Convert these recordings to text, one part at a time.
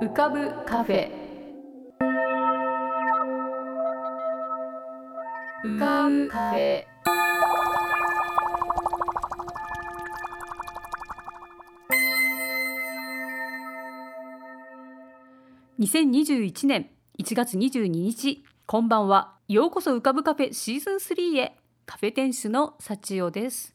浮かぶカフェ。浮かぶカフェ。2021年1月22日こんばんは。ようこそ浮かぶカフェシーズン3へ。カフェ店主の幸代です。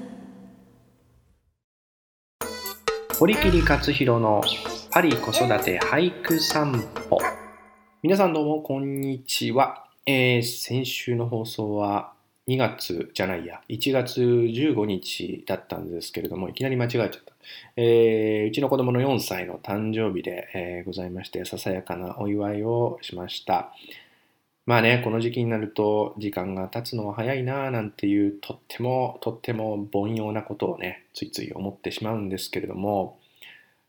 堀切克弘のパリ子育て俳句散歩。皆さんどうもこんにちは、えー、先週の放送は2月じゃないや。1月15日だったんですけれどもいきなり間違えちゃった、えー、うちの子供の4歳の誕生日で、えー、ございましてささやかなお祝いをしました。まあね、この時期になると時間が経つのは早いななんていうとってもとっても凡庸なことをね、ついつい思ってしまうんですけれども、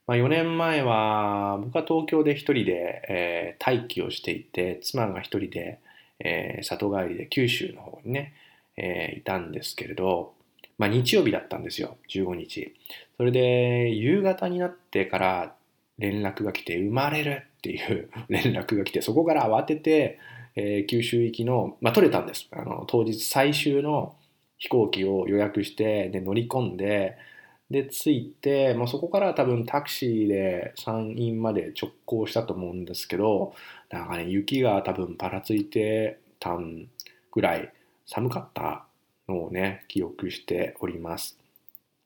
まあ、4年前は僕は東京で一人で、えー、待機をしていて、妻が一人で、えー、里帰りで九州の方にね、えー、いたんですけれど、まあ日曜日だったんですよ、15日。それで夕方になってから連絡が来て、生まれるっていう 連絡が来て、そこから慌てて、えー、九州行きの、まあ、取れたんです。あの当日最終の飛行機を予約して、で、乗り込んで、で、着いて、まあ、そこから多分タクシーで山陰まで直行したと思うんですけど、なんかね、雪が多分ぱらついてたんぐらい寒かったのをね、記憶しております。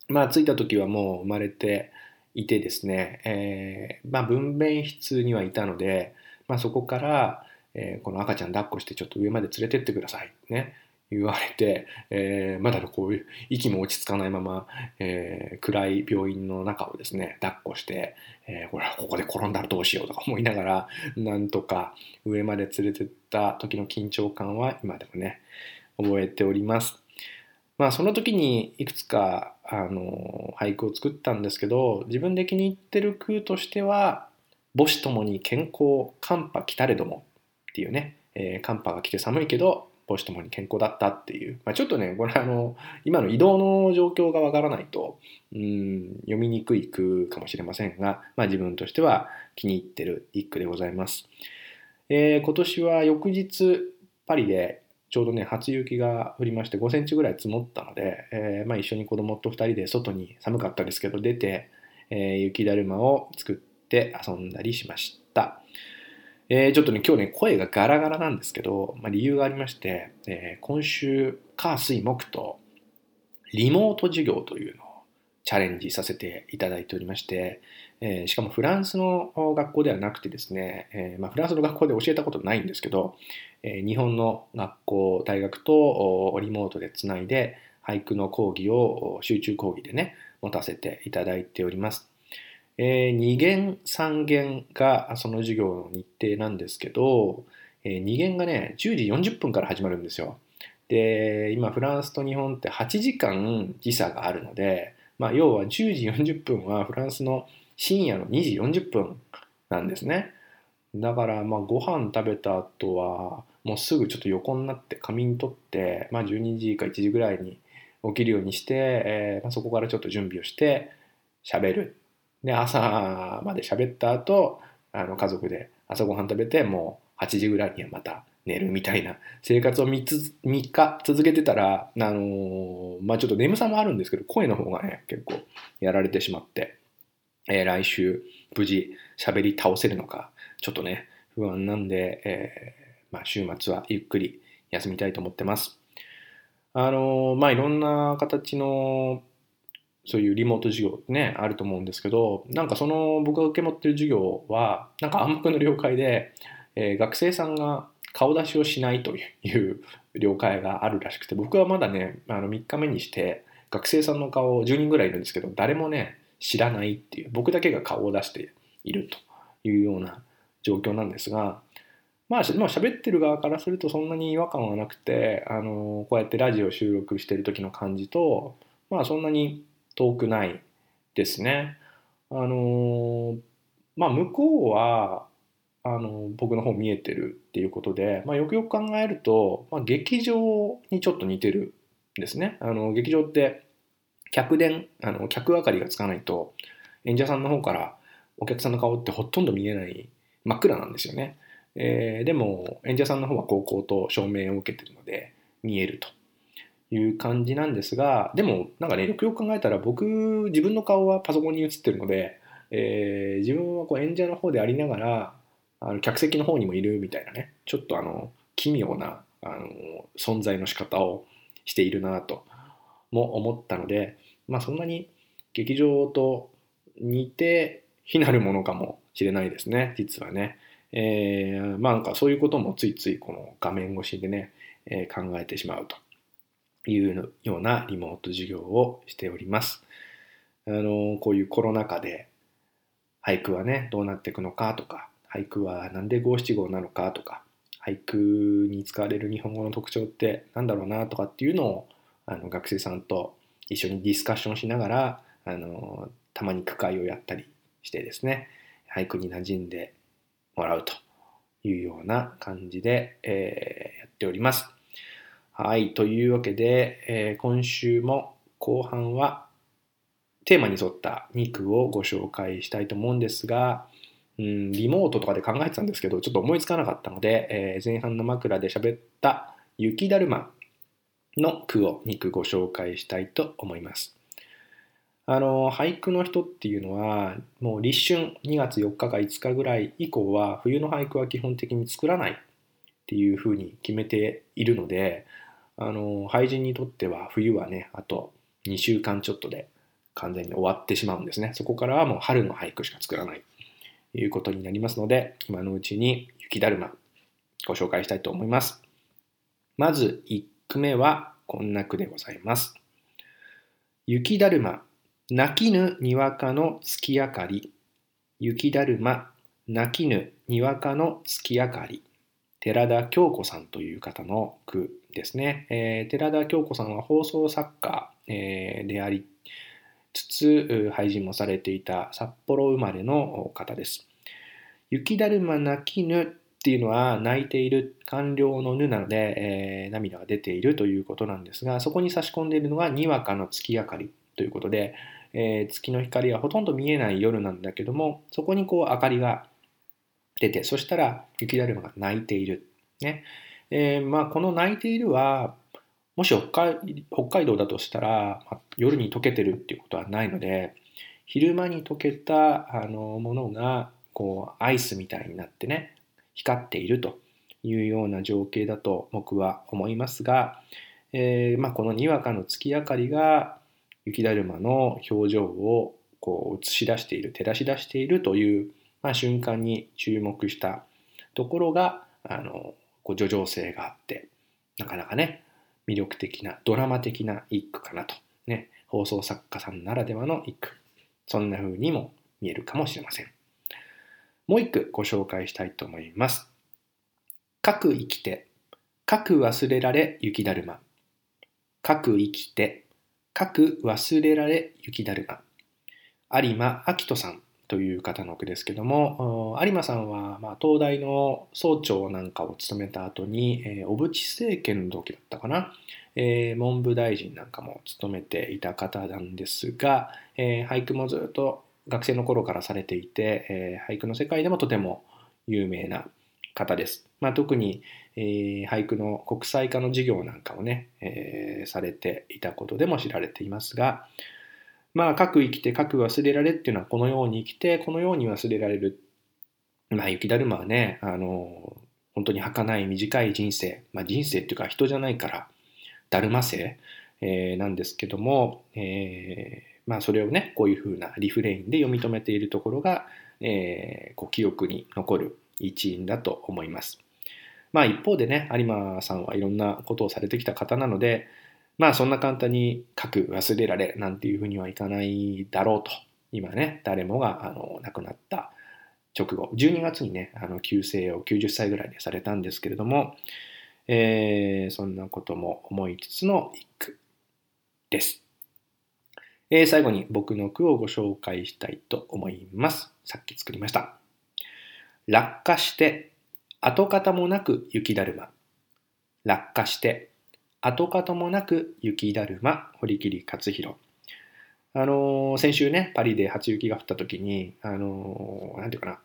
まあ、着いた時はもう生まれていてですね、えー、まあ、分娩室にはいたので、まあ、そこからえー、この赤ちゃん抱っこしてちょっと上まで連れてってください。ね。言われて、えー、まだこういう息も落ち着かないまま、えー、暗い病院の中をですね、抱っこして、えー、これここで転んだらどうしようとか思いながら、なんとか上まで連れてった時の緊張感は今でもね、覚えております。まあその時にいくつかあの俳句を作ったんですけど、自分で気に入ってる句としては、母子ともに健康、寒波来たれどもていうね、えー、寒波が来て寒いけど母子ともに健康だったっていう、まあ、ちょっとねこれあの今の移動の状況がわからないとうん読みにくい句かもしれませんが、まあ、自分としては気に入ってる一句でございます、えー、今年は翌日パリでちょうどね初雪が降りまして5センチぐらい積もったので、えー、まあ、一緒に子供と2人で外に寒かったですけど出て、えー、雪だるまを作って遊んだりしました。えー、ちょっとね、今日ね、声がガラガラなんですけど、まあ、理由がありまして、えー、今週、火、水、木と、リモート授業というのをチャレンジさせていただいておりまして、えー、しかもフランスの学校ではなくてですね、えまあ、フランスの学校で教えたことないんですけど、え日本の学校、大学とリモートでつないで、俳句の講義を集中講義でね、持たせていただいております。えー、2限3限がその授業の日程なんですけど、えー、2限がね10時40分から始まるんですよ。で今フランスと日本って8時間時差があるので、まあ、要は10時40分はフランスの深夜の2時40分なんですね。だからまあご飯食べた後はもうすぐちょっと横になって仮眠取って、まあ、12時か1時ぐらいに起きるようにして、えーまあ、そこからちょっと準備をして喋る。で、朝まで喋った後、あの家族で朝ごはん食べて、もう8時ぐらいにはまた寝るみたいな生活を3つ、3日続けてたら、あの、まあちょっと眠さもあるんですけど、声の方がね、結構やられてしまって、えー、来週無事喋り倒せるのか、ちょっとね、不安なんで、えー、まあ週末はゆっくり休みたいと思ってます。あの、まあいろんな形のそういうリモート授業ってね、あると思うんですけど、なんかその僕が受け持ってる授業は、なんか暗黙の了解で、えー、学生さんが顔出しをしないという了解があるらしくて、僕はまだね、あの3日目にして、学生さんの顔10人ぐらいいるんですけど、誰もね、知らないっていう、僕だけが顔を出しているというような状況なんですが、まあ、しまあ、喋ってる側からするとそんなに違和感はなくて、あのこうやってラジオ収録してる時の感じと、まあ、そんなに遠くないですね。あのまあ、向こうは、あの僕の方見えてるっていうことで、まあ、よくよく考えると、まあ、劇場にちょっと似てるんですね。あの劇場って客電あの客明かりがつかないと演者さんの方からお客さんの顔ってほとんど見えない真っ暗なんですよね。えー、でも演者さんの方は高校と照明を受けてるので見えるという感じなんですがでもなんかねよくよく考えたら僕自分の顔はパソコンに映ってるので、えー、自分はこう演者の方でありながらあの客席の方にもいるみたいなねちょっとあの奇妙なあの存在の仕方をしているなとも思ったのでまあそんなに劇場と似て非なるものかもしれないですね実はね。えー、まあなんかそういうこともついついこの画面越しでね、えー、考えてしまうというようなリモート授業をしております。あのこういうコロナ禍で俳句はねどうなっていくのかとか俳句は何で五七五なのかとか俳句に使われる日本語の特徴って何だろうなとかっていうのをあの学生さんと一緒にディスカッションしながらあのたまに句会をやったりしてですね俳句に馴染んでもらうというような感じで、えー、やっております。はい。というわけで、えー、今週も後半はテーマに沿った2句をご紹介したいと思うんですが、うん、リモートとかで考えてたんですけど、ちょっと思いつかなかったので、えー、前半の枕で喋った雪だるまの句を2句ご紹介したいと思います。あの俳句の人っていうのはもう立春2月4日か5日ぐらい以降は冬の俳句は基本的に作らないっていうふうに決めているのであの俳人にとっては冬はねあと2週間ちょっとで完全に終わってしまうんですね。そこからはもう春の俳句しか作らないということになりますので今のうちに雪だるまご紹介したいと思います。まず1句目はこんな句でございます。雪だるま泣きぬにわかの月明かり、雪だるま、泣きぬにわかの月明かり、寺田京子さんという方の句ですね。えー、寺田京子さんは放送作家、えー、でありつつ、俳人もされていた札幌生まれの方です。雪だるま泣きぬっていうのは泣いている官僚のぬなので、えー、涙が出ているということなんですが、そこに差し込んでいるのがにわかの月明かりということで、えー、月の光はほとんど見えない夜なんだけどもそこにこう明かりが出てそしたら雪だるまが泣いている。ねえー、まあ、この泣いているはもし北海北海道だとしたら、まあ、夜に溶けてるっていうことはないので昼間に溶けたあのものがこうアイスみたいになってね光っているというような情景だと僕は思いますが、えー、まあ、このにわかの月明かりが雪だるまの表情をこう映し出している照らし出しているという、まあ、瞬間に注目したところがあのこう叙情性があってなかなかね魅力的なドラマ的な一句かなと、ね、放送作家さんならではの一句。そんな風にも見えるかもしれません。もう一句ご紹介したいと思います。かく生きてかく忘れられ雪だるま。かく生きてかく忘れられ雪だるま。有馬明人さん。という方の句ですけども、有馬さんは、まあ、東大の総長なんかを務めた後に、えー、小渕政権の時だったかな、えー、文部大臣なんかも務めていた方なんですが、えー、俳句もずっと学生の頃からされていて、え、俳句の世界でもとても有名な方です。まあ、特に、え、俳句の国際化の授業なんかをね、え、されていたことでも知られていますが、まあ、く生きてく忘れられっていうのはこのように生きてこのように忘れられる。まあ、雪だるまはね、あの、本当に儚い短い人生、まあ、人生っていうか人じゃないから、だるま生、えー、なんですけども、えー、まあ、それをね、こういうふうなリフレインで読み止めているところが、えー、こう記憶に残る一因だと思います。まあ一方でね、有馬さんはいろんなことをされてきた方なので、まあそんな簡単に書く忘れられなんていうふうにはいかないだろうと。今ね、誰もがあの亡くなった直後、12月にね、あの、急逝を90歳ぐらいでされたんですけれども、えー、そんなことも思いつつの一句です。えー、最後に僕の句をご紹介したいと思います。さっき作りました。落下して、跡形もなく雪だるま。落下して、跡形もなく雪だるま、堀切勝弘。あのー、先週ね、パリで初雪が降った時に、あのー、ていうかな、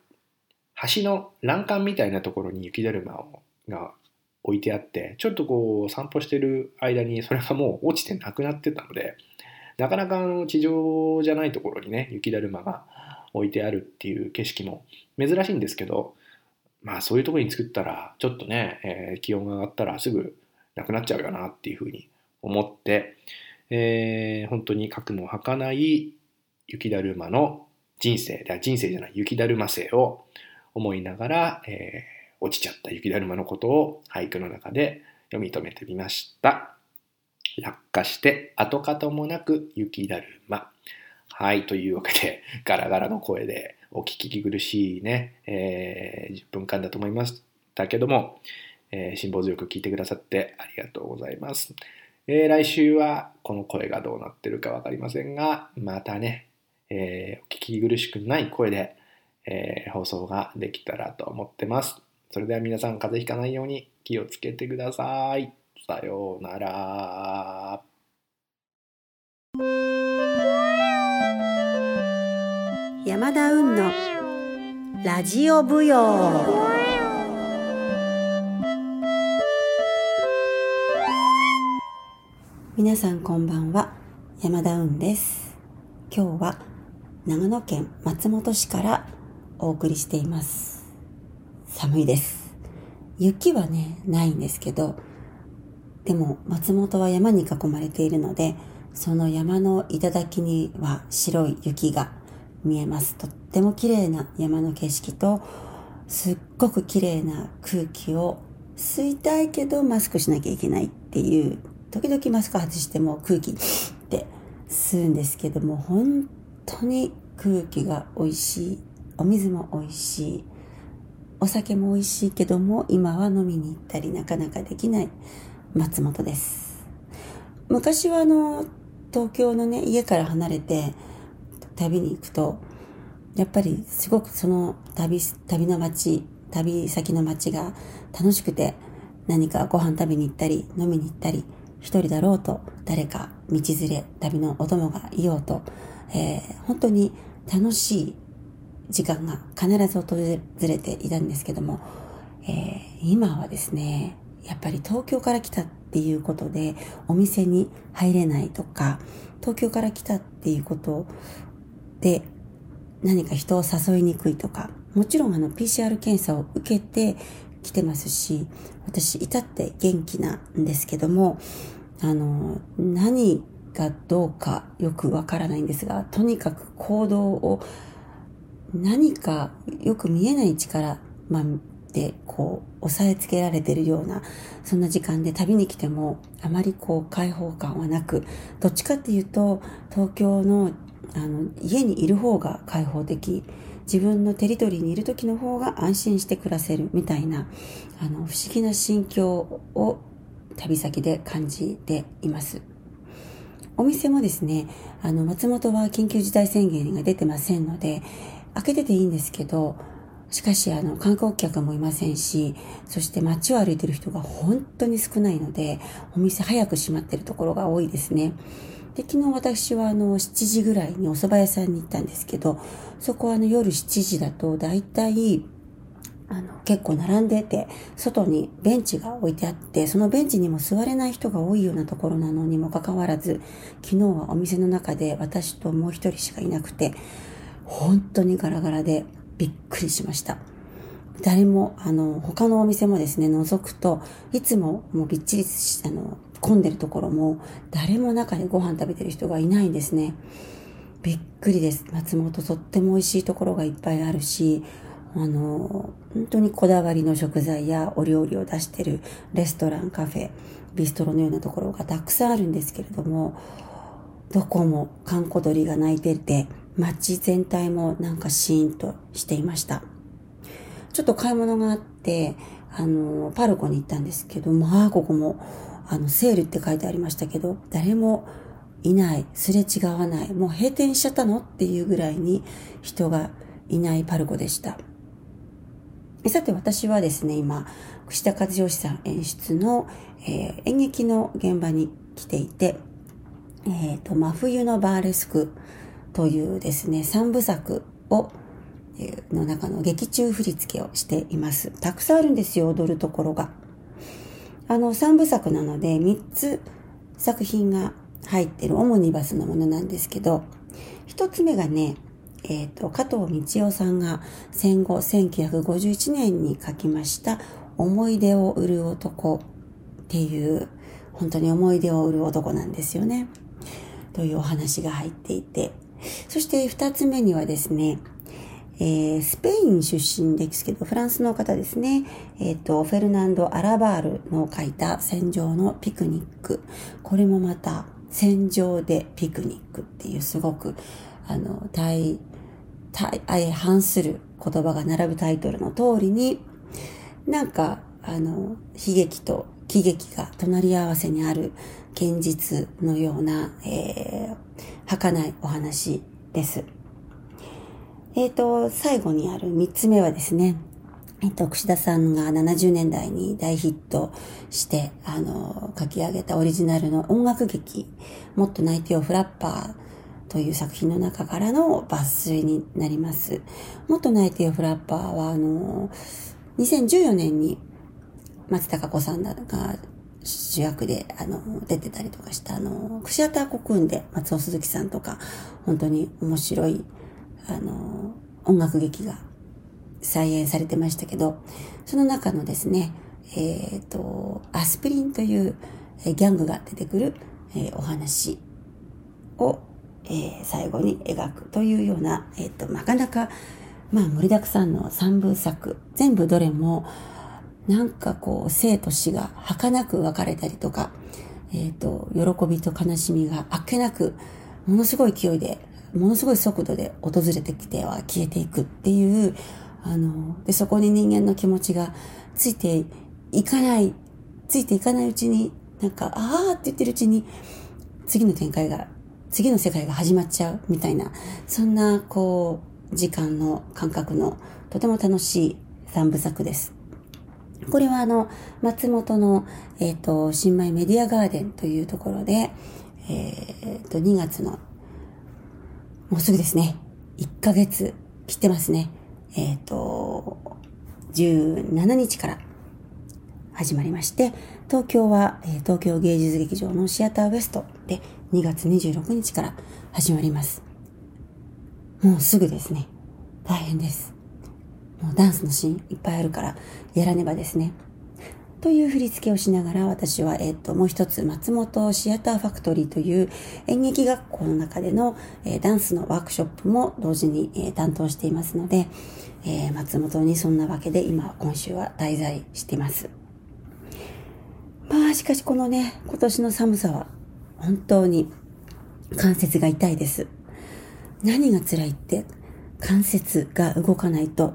橋の欄干みたいなところに雪だるまをが置いてあって、ちょっとこう散歩してる間にそれがもう落ちてなくなってたので、なかなかあの地上じゃないところにね、雪だるまが置いてあるっていう景色も珍しいんですけど、まあそういうとこに作ったら、ちょっとね、えー、気温が上がったらすぐなくなっちゃうよなっていうふうに思って、えー、本当に核も儚かない雪だるまの人生、人生じゃない雪だるま生を思いながら、えー、落ちちゃった雪だるまのことを俳句の中で読み留めてみました。落下して跡形もなく雪だるま。はい、というわけで、ガラガラの声でお聞き苦しいね、えー、10分間だと思いましたけども、えー、辛抱強く聞いてくださってありがとうございます。えー、来週はこの声がどうなってるかわかりませんが、またね、えー、お聞き苦しくない声で、えー、放送ができたらと思ってます。それでは皆さん風邪ひかないように気をつけてください。さようなら。山田運のラジオ舞踊。皆さんこんばんは。山田運です。今日は長野県松本市からお送りしています。寒いです。雪はねないんですけどでも松本は山に囲まれているのでその山の頂には白い雪が見えます。とっても綺麗な山の景色とすっごく綺麗な空気を吸いたいけどマスクしなきゃいけないっていう時々マスク外しても空気って吸うんですけども、本当に空気が美味しい。お水も美味しい。お酒も美味しいけども、今は飲みに行ったりなかなかできない松本です。昔はあの、東京のね、家から離れて旅に行くと、やっぱりすごくその旅、旅の街、旅先の街が楽しくて、何かご飯食べに行ったり、飲みに行ったり、一人だろうと、誰か道連れ、旅のお供がいようと、えー、本当に楽しい時間が必ず訪れていたんですけども、えー、今はですね、やっぱり東京から来たっていうことでお店に入れないとか、東京から来たっていうことで何か人を誘いにくいとか、もちろんあの PCR 検査を受けて来てますし、私至って元気なんですけども、あの、何がどうかよくわからないんですが、とにかく行動を何かよく見えない力、ま、でこう押さえつけられてるようなそんな時間で旅に来てもあまりこう開放感はなくどっちかっていうと東京のあの家にいる方が開放的自分のテリトリーにいる時の方が安心して暮らせるみたいな、あの、不思議な心境を旅先で感じています。お店もですね、あの、松本は緊急事態宣言が出てませんので、開けてていいんですけど、しかし、あの、観光客もいませんし、そして街を歩いてる人が本当に少ないので、お店早く閉まってるところが多いですね。で、昨日私はあの、7時ぐらいにお蕎麦屋さんに行ったんですけど、そこはあの、夜7時だと大体、あの、結構並んでて、外にベンチが置いてあって、そのベンチにも座れない人が多いようなところなのにもかかわらず、昨日はお店の中で私ともう一人しかいなくて、本当にガラガラでびっくりしました。誰も、あの、他のお店もですね、覗くと、いつももうびっちりしあの、混んでるところも誰も中でご飯食べてる人がいないんですね。びっくりです。松本とっても美味しいところがいっぱいあるし、あの、本当にこだわりの食材やお料理を出してるレストラン、カフェ、ビストロのようなところがたくさんあるんですけれども、どこも閑古鳥が鳴いてて、街全体もなんかシーンとしていました。ちょっと買い物があって、あの、パルコに行ったんですけど、まあ、ここも、あの、セールって書いてありましたけど、誰もいない、すれ違わない、もう閉店しちゃったのっていうぐらいに人がいないパルコでした。さて私はですね、今、串田和義さん演出の、えー、演劇の現場に来ていて、えっ、ー、と、真冬のバーレスクというですね、三部作を、えー、の中の劇中振り付けをしています。たくさんあるんですよ、踊るところが。あの、三部作なので、三つ作品が入ってるオムニバスのものなんですけど、一つ目がね、えっ、ー、と、加藤道夫さんが戦後1951年に書きました思い出を売る男っていう、本当に思い出を売る男なんですよね。というお話が入っていて。そして二つ目にはですね、えー、スペイン出身ですけど、フランスの方ですね。えっ、ー、と、フェルナンド・アラバールの書いた戦場のピクニック。これもまた、戦場でピクニックっていうすごく、あの、大、対反する言葉が並ぶタイトルの通りに、なんか、あの、悲劇と喜劇が隣り合わせにある現実のような、えー、儚いお話です。えっ、ー、と、最後にある三つ目はですね、えっと、串田さんが70年代に大ヒットして、あの、書き上げたオリジナルの音楽劇、もっと泣いてよフラッパーという作品の中からの抜粋になります。もっと泣いてよフラッパーは、あの、2014年に松たか子さんが主役で、あの、出てたりとかした、あの、串ターコ組んで松尾鈴木さんとか、本当に面白い、あの、音楽劇が再演されてましたけど、その中のですね、えっ、ー、と、アスプリンというギャングが出てくる、えー、お話をえー、最後に描くというような、えっ、ー、と、なかなか、まあ、盛りだくさんの三部作、全部どれも、なんかこう、生と死が儚く分かれたりとか、えっ、ー、と、喜びと悲しみがあっけなく、ものすごい勢いで、ものすごい速度で訪れてきては消えていくっていう、あの、で、そこに人間の気持ちがついていかない、ついていかないうちに、なんか、ああって言ってるうちに、次の展開が次の世界が始まっちゃうみたいな、そんな、こう、時間の感覚のとても楽しい三部作です。これはあの、松本の、えっ、ー、と、新米メディアガーデンというところで、えっ、ー、と、2月の、もうすぐですね、1ヶ月切ってますね。えっ、ー、と、17日から始まりまして、東京は、え東京芸術劇場のシアターウエストで2月26日から始まります。もうすぐですね。大変です。もうダンスのシーンいっぱいあるからやらねばですね。という振り付けをしながら私は、えっ、と、もう一つ松本シアターファクトリーという演劇学校の中での、えー、ダンスのワークショップも同時に、えー、担当していますので、えー、松本にそんなわけで今、今週は滞在しています。まあしかしこのね、今年の寒さは本当に関節が痛いです。何が辛いって関節が動かないと、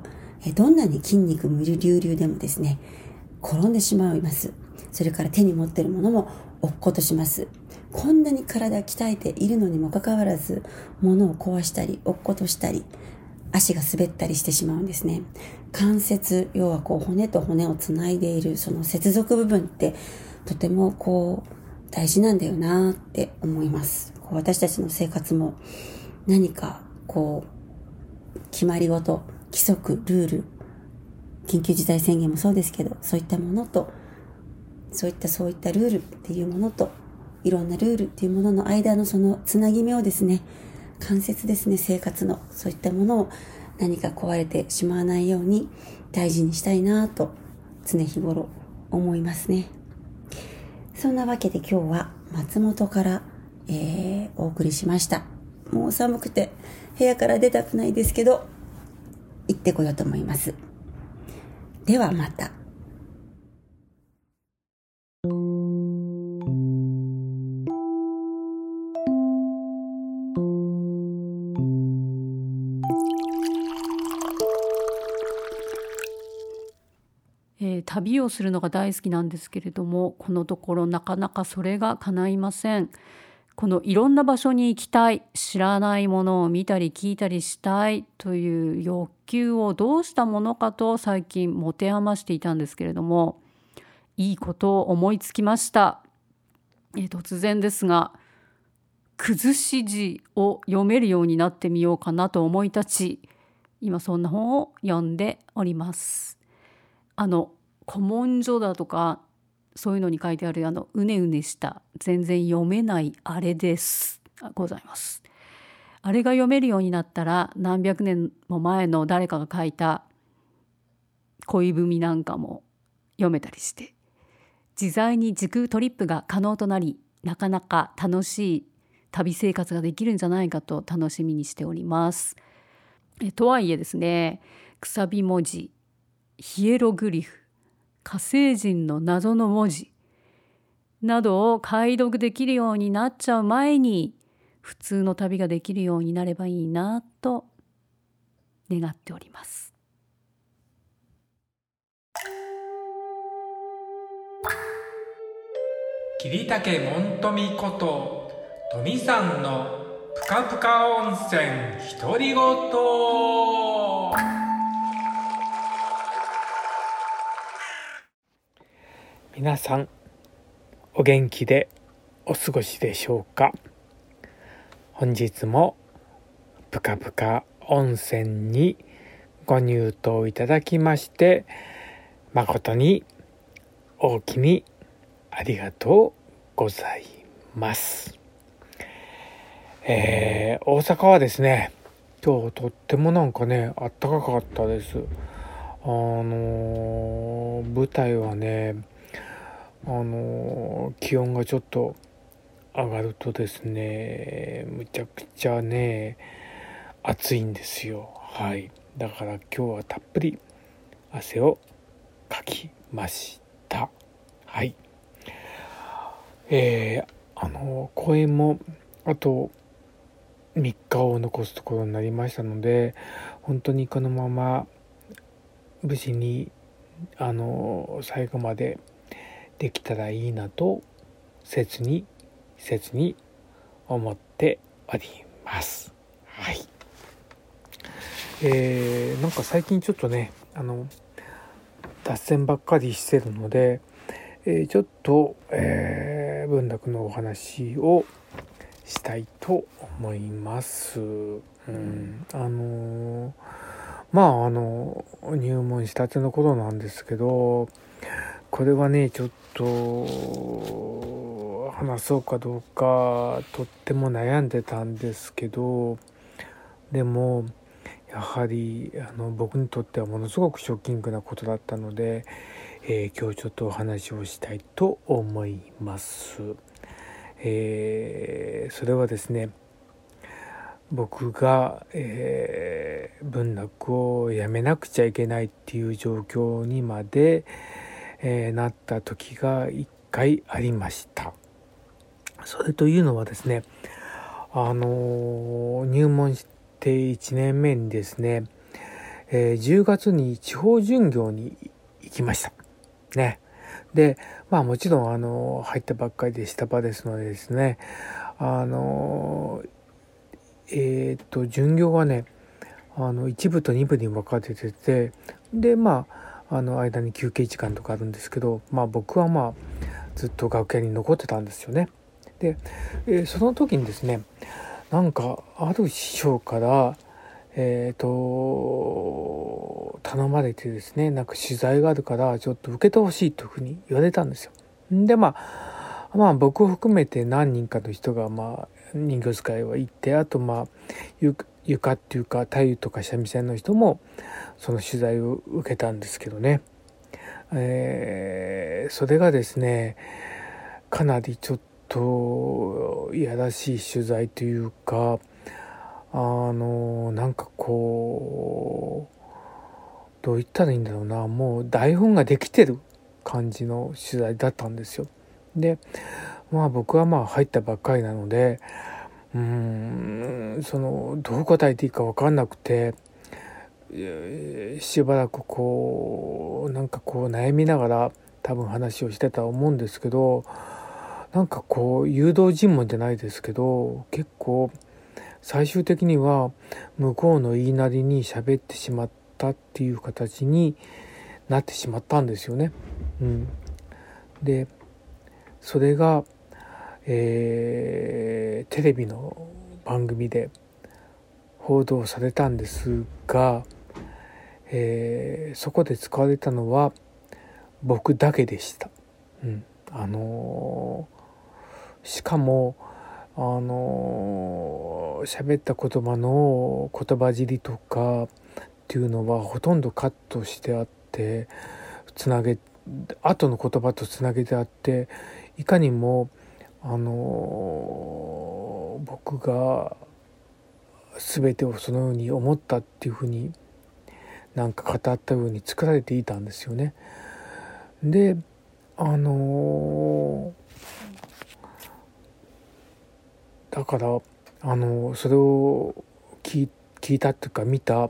どんなに筋肉無流流でもですね、転んでしまいます。それから手に持ってるものも落っことします。こんなに体鍛えているのにもかかわらず、物を壊したり、落っことしたり、足が滑ったりしてしまうんですね。関節、要はこう骨と骨をつないでいるその接続部分ってとてもこう大事なんだよなって思います。こう私たちの生活も何かこう、決まり事、規則、ルール、緊急事態宣言もそうですけど、そういったものと、そういったそういったルールっていうものと、いろんなルールっていうものの間のそのつなぎ目をですね、関節ですね、生活の、そういったものを何か壊れてしまわないように大事にしたいなと常日頃思いますね。そんなわけで今日は松本から、えー、お送りしました。もう寒くて部屋から出たくないですけど、行ってこようと思います。ではまた。旅をするのが大好きなんですけれどもこのところなかなかそれが叶いません。このいろんな場所に行きたい知らないものを見たり聞いたりしたいという欲求をどうしたものかと最近持て余していたんですけれどもいいことを思いつきました。突然ですが崩し字を読めるようになってみようかなと思い立ち今そんな本を読んでおります。あの古文書だとかそういうのに書いてあるあのうねうねした全然読めないあれですございます。あれが読めるようになったら何百年も前の誰かが書いた恋文なんかも読めたりして自在に時空トリップが可能となりなかなか楽しい旅生活ができるんじゃないかと楽しみにしております。えとはいえですねくさび文字ヒエログリフ火星人の謎の文字などを解読できるようになっちゃう前に普通の旅ができるようになればいいなと願っております。桐竹門富こと富さんのぷかぷか温泉独り言皆さんお元気でお過ごしでしょうか？本日もぷかぷか温泉にご入湯いただきまして誠に大きにありがとうございます。えー、大阪はですね今日とってもなんかねあったかかったです。あのー、舞台はねあの気温がちょっと上がるとですねむちゃくちゃね暑いんですよ。はい。だから今日はたっぷり汗をかきました。はい。えー、あの公演もあと3日を残すところになりましたので本当にこのまま無事にあの最後までできたらいいなと切に切に思っております。はい。えー、なんか最近ちょっとねあの脱線ばっかりしてるので、えー、ちょっと、えー、文楽のお話をしたいと思います。うん、あのまああの入門したての頃なんですけどこれはねちょっと話そうかどうかとっても悩んでたんですけどでもやはりあの僕にとってはものすごくショッキングなことだったので、えー、今日ちょっとお話をしたいと思います。えー、それはですね僕が、えー、文楽をやめなくちゃいけないっていう状況にまで、えー、なった時が1回ありました。それというのはですね、あのー、入門して1年目にですね、えー、10月に地方巡業に行きました。ね。で、まあもちろん、あの入ったばっかりで下場ですのでですね、あのえっ、と、巡業はね、あの、1部と2部に分かれてて、で、まあ、あの間に休憩時間とかあるんですけど、まあ、僕はまあずっと楽屋に残ってたんですよね。で、えー、その時にですねなんかある師匠からえっ、ー、と頼まれてですねなんか取材があるからちょっと受けてほしいというふうに言われたんですよ。でまあまあ僕を含めて何人かの人がまあ人形使いは行ってあとまあ床っていうか太夫とか三味線の人もその取材を受けたんですけどね、えー、それがですねかなりちょっといやらしい取材というかあのなんかこうどう言ったらいいんだろうなもう台本ができてる感じの取材だったんですよ。でまあ僕はまあ入ったばっかりなのでうんそのどう答えていいか分かんなくてしばらくこうなんかこう悩みながら多分話をしてたと思うんですけどなんかこう誘導尋問じゃないですけど結構最終的には向こうの言いなりに喋ってしまったっていう形になってしまったんですよね。うん、でそれが、えー、テレビの番組で報道されたんですが、えー、そこで使われたのは僕だけでした。うん、あのー、しかもあの喋った言葉の言葉尻とかっていうのはほとんどカットしてあってつなげ後の言葉とつなげてあっていかにもあの僕が全てをそのように思ったっていうふうになんか語ったように作られていたんですよね。であのだからあのそれを聞いたっていうか見た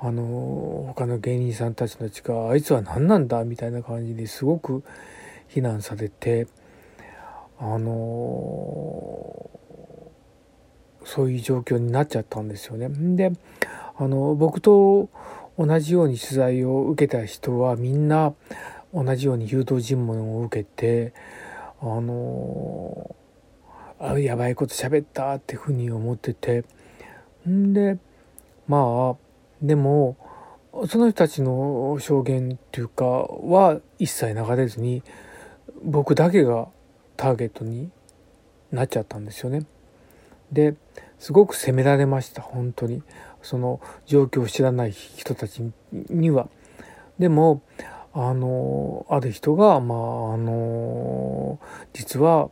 あの他の芸人さんたちたちがあいつは何なんだみたいな感じですごく非難されてあのそういう状況になっちゃったんですよね。であの僕と同じように取材を受けた人はみんな同じように誘導尋問を受けてあのあやばいこと喋ったってふうに思っててんでまあでもその人たちの証言っていうかは一切流れずに僕だけがターゲットになっちゃったんですよね。ですごく責められました本当にその状況を知らない人たちには。でもあのある人がまああの実は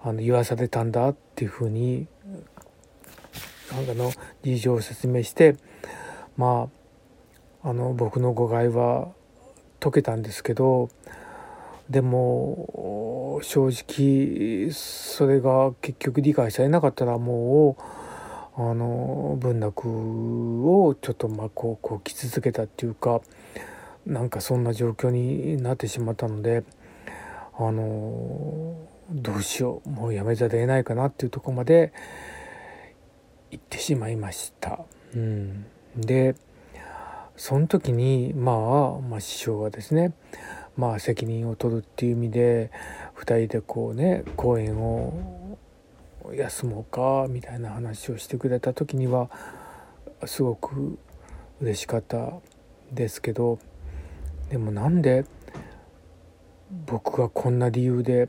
あの言わされたんだっていうふうになんかの事情を説明してまああの僕の誤解は解けたんですけどでも正直それが結局理解されなかったらもうあの文楽をちょっとまあこうこう来続けたっていうかなんかそんな状況になってしまったのであのどうしようもうやめざるを得ないかなっていうとこまで行ってしまいました。うん、でその時に、まあ、まあ師匠がですねまあ責任を取るっていう意味で2人でこうね公演を休もうかみたいな話をしてくれた時にはすごく嬉しかったですけどでもなんで僕がこんな理由で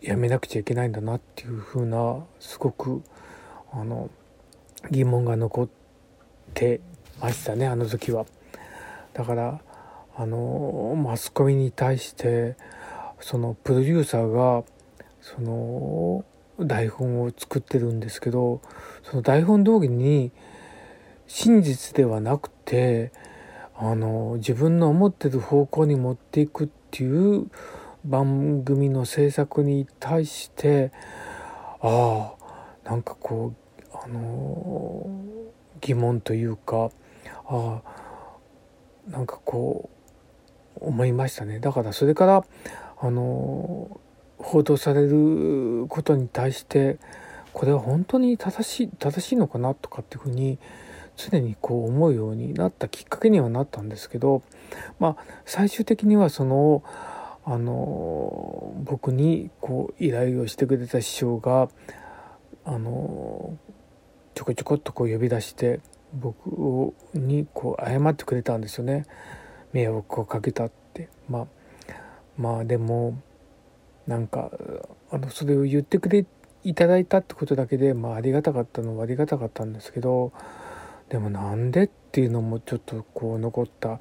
やめなくちゃいけないんだなっていうふうなすごくあの疑問が残ってましたねあの時は。だからあのマスコミに対してそのプロデューサーがその台本を作ってるんですけどその台本通りに真実ではなくてあの自分の思ってる方向に持っていくっていう番組の制作に対してああなんかこうあの疑問というかああなんかこう思いましたね。だからそれからあの報道されることに対してこれは本当に正しい正しいのかなとかっていうふうに常にこう思うようになったきっかけにはなったんですけどまあ最終的にはそのあの僕にこう依頼をしてくれた師匠があのちょこちょこっとこう呼び出して僕にこう謝ってくれたんですよね。迷惑をかけたって。まあまあでもなんかあのそれを言ってくれいただいたってことだけで、まあ、ありがたかったのはありがたかったんですけどでもなんでっていうのもちょっとこう残った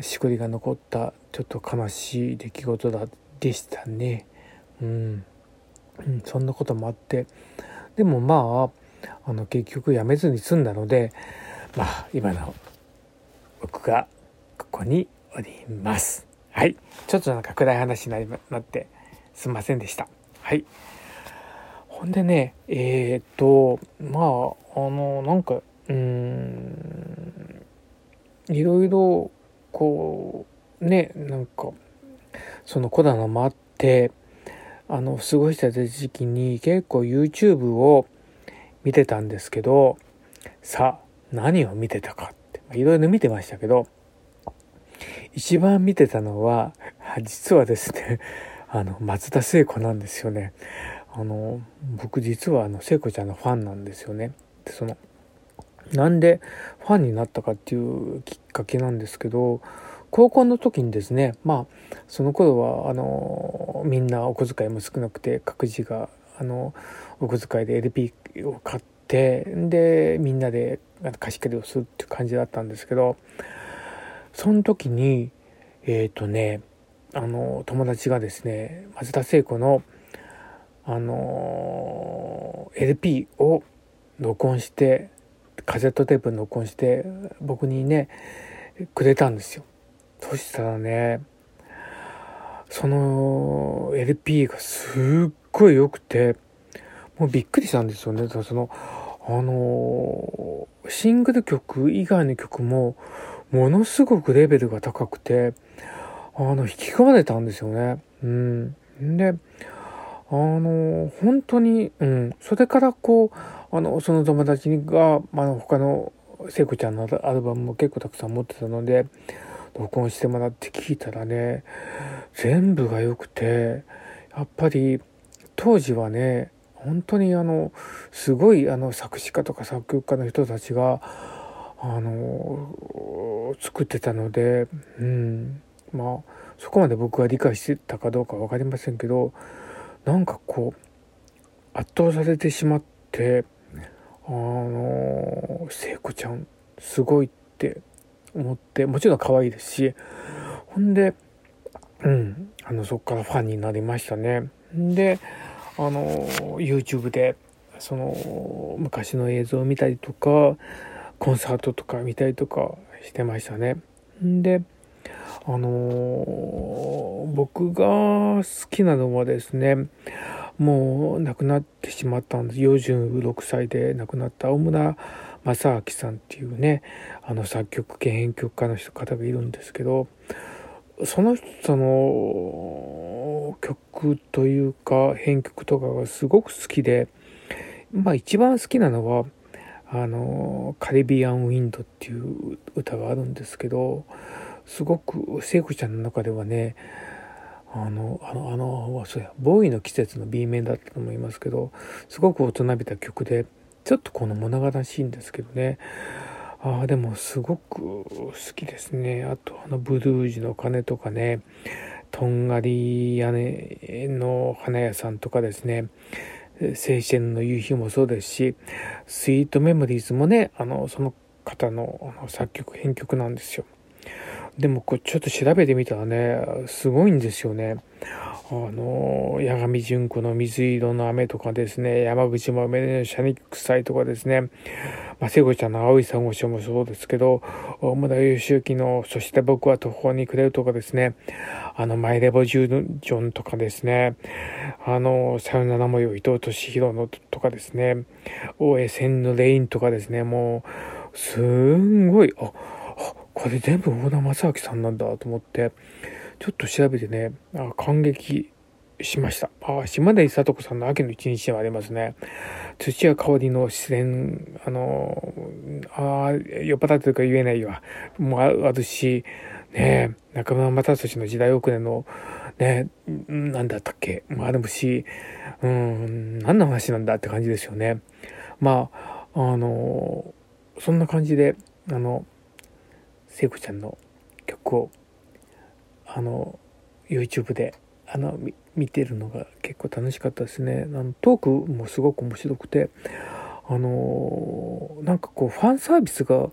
しこりが残ったちょっと悲しい出来事だでしたね。うん、うん、そんなこともあって。でもまああの結局辞めずに済んだのでまあ今の僕がここにおります。はい。ちょっとなんか暗い話になってすんませんでした。はい。ほんでね、えー、っと、まあ、あの、なんか、うーん、いろいろこうねなんかそのコロナもあってあの過ごしてた時期に結構 YouTube を見てたんですけどさあ何を見てたかっていろいろ見てましたけど一番見てたのは 実はですね あの松田聖子なんですよね。あの僕実はあの聖子ちゃんのファンなんですよね。でそのなんでファンになったかっていうきっかけなんですけど高校の時にですねまあその頃はあのみんなお小遣いも少なくて各自があのお小遣いで LP を買ってでみんなで貸し借りをするっていう感じだったんですけどその時にえっ、ー、とねあの友達がですね松田聖子のあの LP を録音してカセットテープに録音して僕にねくれたんですよ。そしたらねその LP がすっごい良くてもうびっくりしたんですよね。そのあのシングル曲以外の曲もものすごくレベルが高くてあの引き込まれたんですよね。うん。であの本当に、うん、それからこうあのその友達が、まあ、他の聖子ちゃんのアルバムも結構たくさん持ってたので録音してもらって聞いたらね全部が良くてやっぱり当時はね本当にあのすごいあの作詞家とか作曲家の人たちがあの作ってたので、うん、まあそこまで僕が理解してたかどうか分かりませんけどなんかこう圧倒されてしまってあの聖子ちゃんすごいって思ってもちろん可愛いですしほんでうん。あのそっからファンになりましたね。であの YouTube でその昔の映像を見たりとかコンサートとか見たりとかしてましたね。であのー、僕が好きなのはですねもう亡くなってしまったんです。46歳で亡くなった大村正明さんっていうねあの作曲兼編曲家の人方がいるんですけどその人の曲というか編曲とかがすごく好きでまあ一番好きなのはあの「カリビアン・ウィンド」っていう歌があるんですけどすごく聖子ちゃんの中ではねあのあのあのそうやボーイの季節の B 面だったと思いますけどすごく大人びた曲でちょっとこの物悲しいんですけどね。あでもすごく好きですね。あとあのブルージュの鐘とかねとんがり屋根の花屋さんとかですね。青春の夕日もそうですしスイートメモリーズもねあのその方の作曲編曲なんですよでもこうちょっと調べてみたらね、すごいんですよね。あの、八神純子の水色の雨とかですね、山口も梅のシャニック祭とかですね、まあ、聖子ちゃんの青い珊瑚礁もそうですけど、大村義行のそして僕は途方に暮れるとかですね、あの、マイレボジュージョンとかですね、あの、さよなら模様伊藤敏弘のとかですね、大江千のレインとかですね、もう、すんごい、あ、これ全部大田正明さんなんだと思って、ちょっと調べてね、あ感激しました。あ、島田里子さんの秋の一日はありますね。土屋香りの自然、あの、あ酔っ払ってるか言えないわ。もあるし、ね中村又俊の時代遅れの、ねなんだったっけもあるし、うん、何の話なんだって感じですよね。まあ、あの、そんな感じで、あの、聖子ちゃんの曲をあの YouTube であの見てるのが結構楽しかったですね。あのトークもすごく面白くてあのなんかこうファンサービスが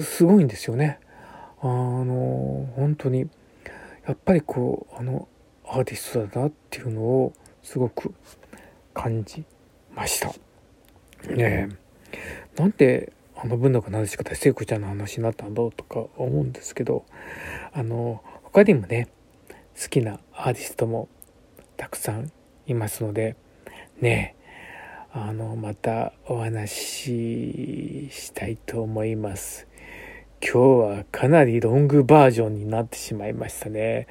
すごいんですよね。あの本当にやっぱりこうあのアーティストだなっていうのをすごく感じました。ねえ。なんであの文のなでし方聖子ちゃんの話になったんだろうとか思うんですけどあの他にもね好きなアーティストもたくさんいますのでねあのまたお話ししたいと思います今日はかなりロングバージョンになってしまいましたね。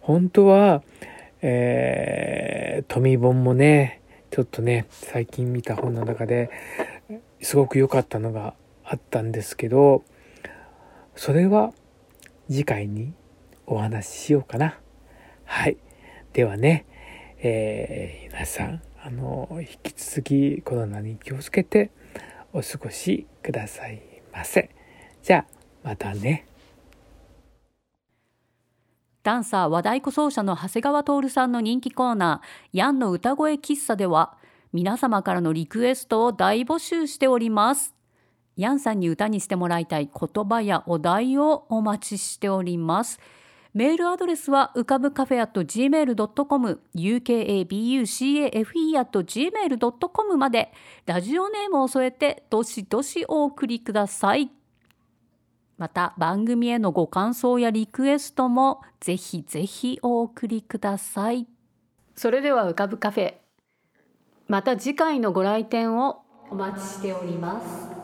本当は、えー、富本もね、ちょっとね、最近見た本の中ですごく良かったのがあったんですけど、それは次回にお話ししようかな。はい。ではね、えー、皆さん、あの、引き続きコロナに気をつけてお過ごしくださいませ。じゃあ、またね。ダンサー和太鼓奏者の長谷川徹さんの人気コーナー、ヤンの歌声喫茶では、皆様からのリクエストを大募集しております。ヤンさんに歌にしてもらいたい言葉やお題をお待ちしております。メールアドレスは浮かぶカフェ at gmail.com ukabucafe at gmail.com までラジオネームを添えてどしどしお送りください。また番組へのご感想やリクエストもぜひぜひお送りください。それでは浮かぶカフェまた次回のご来店をお待ちしております。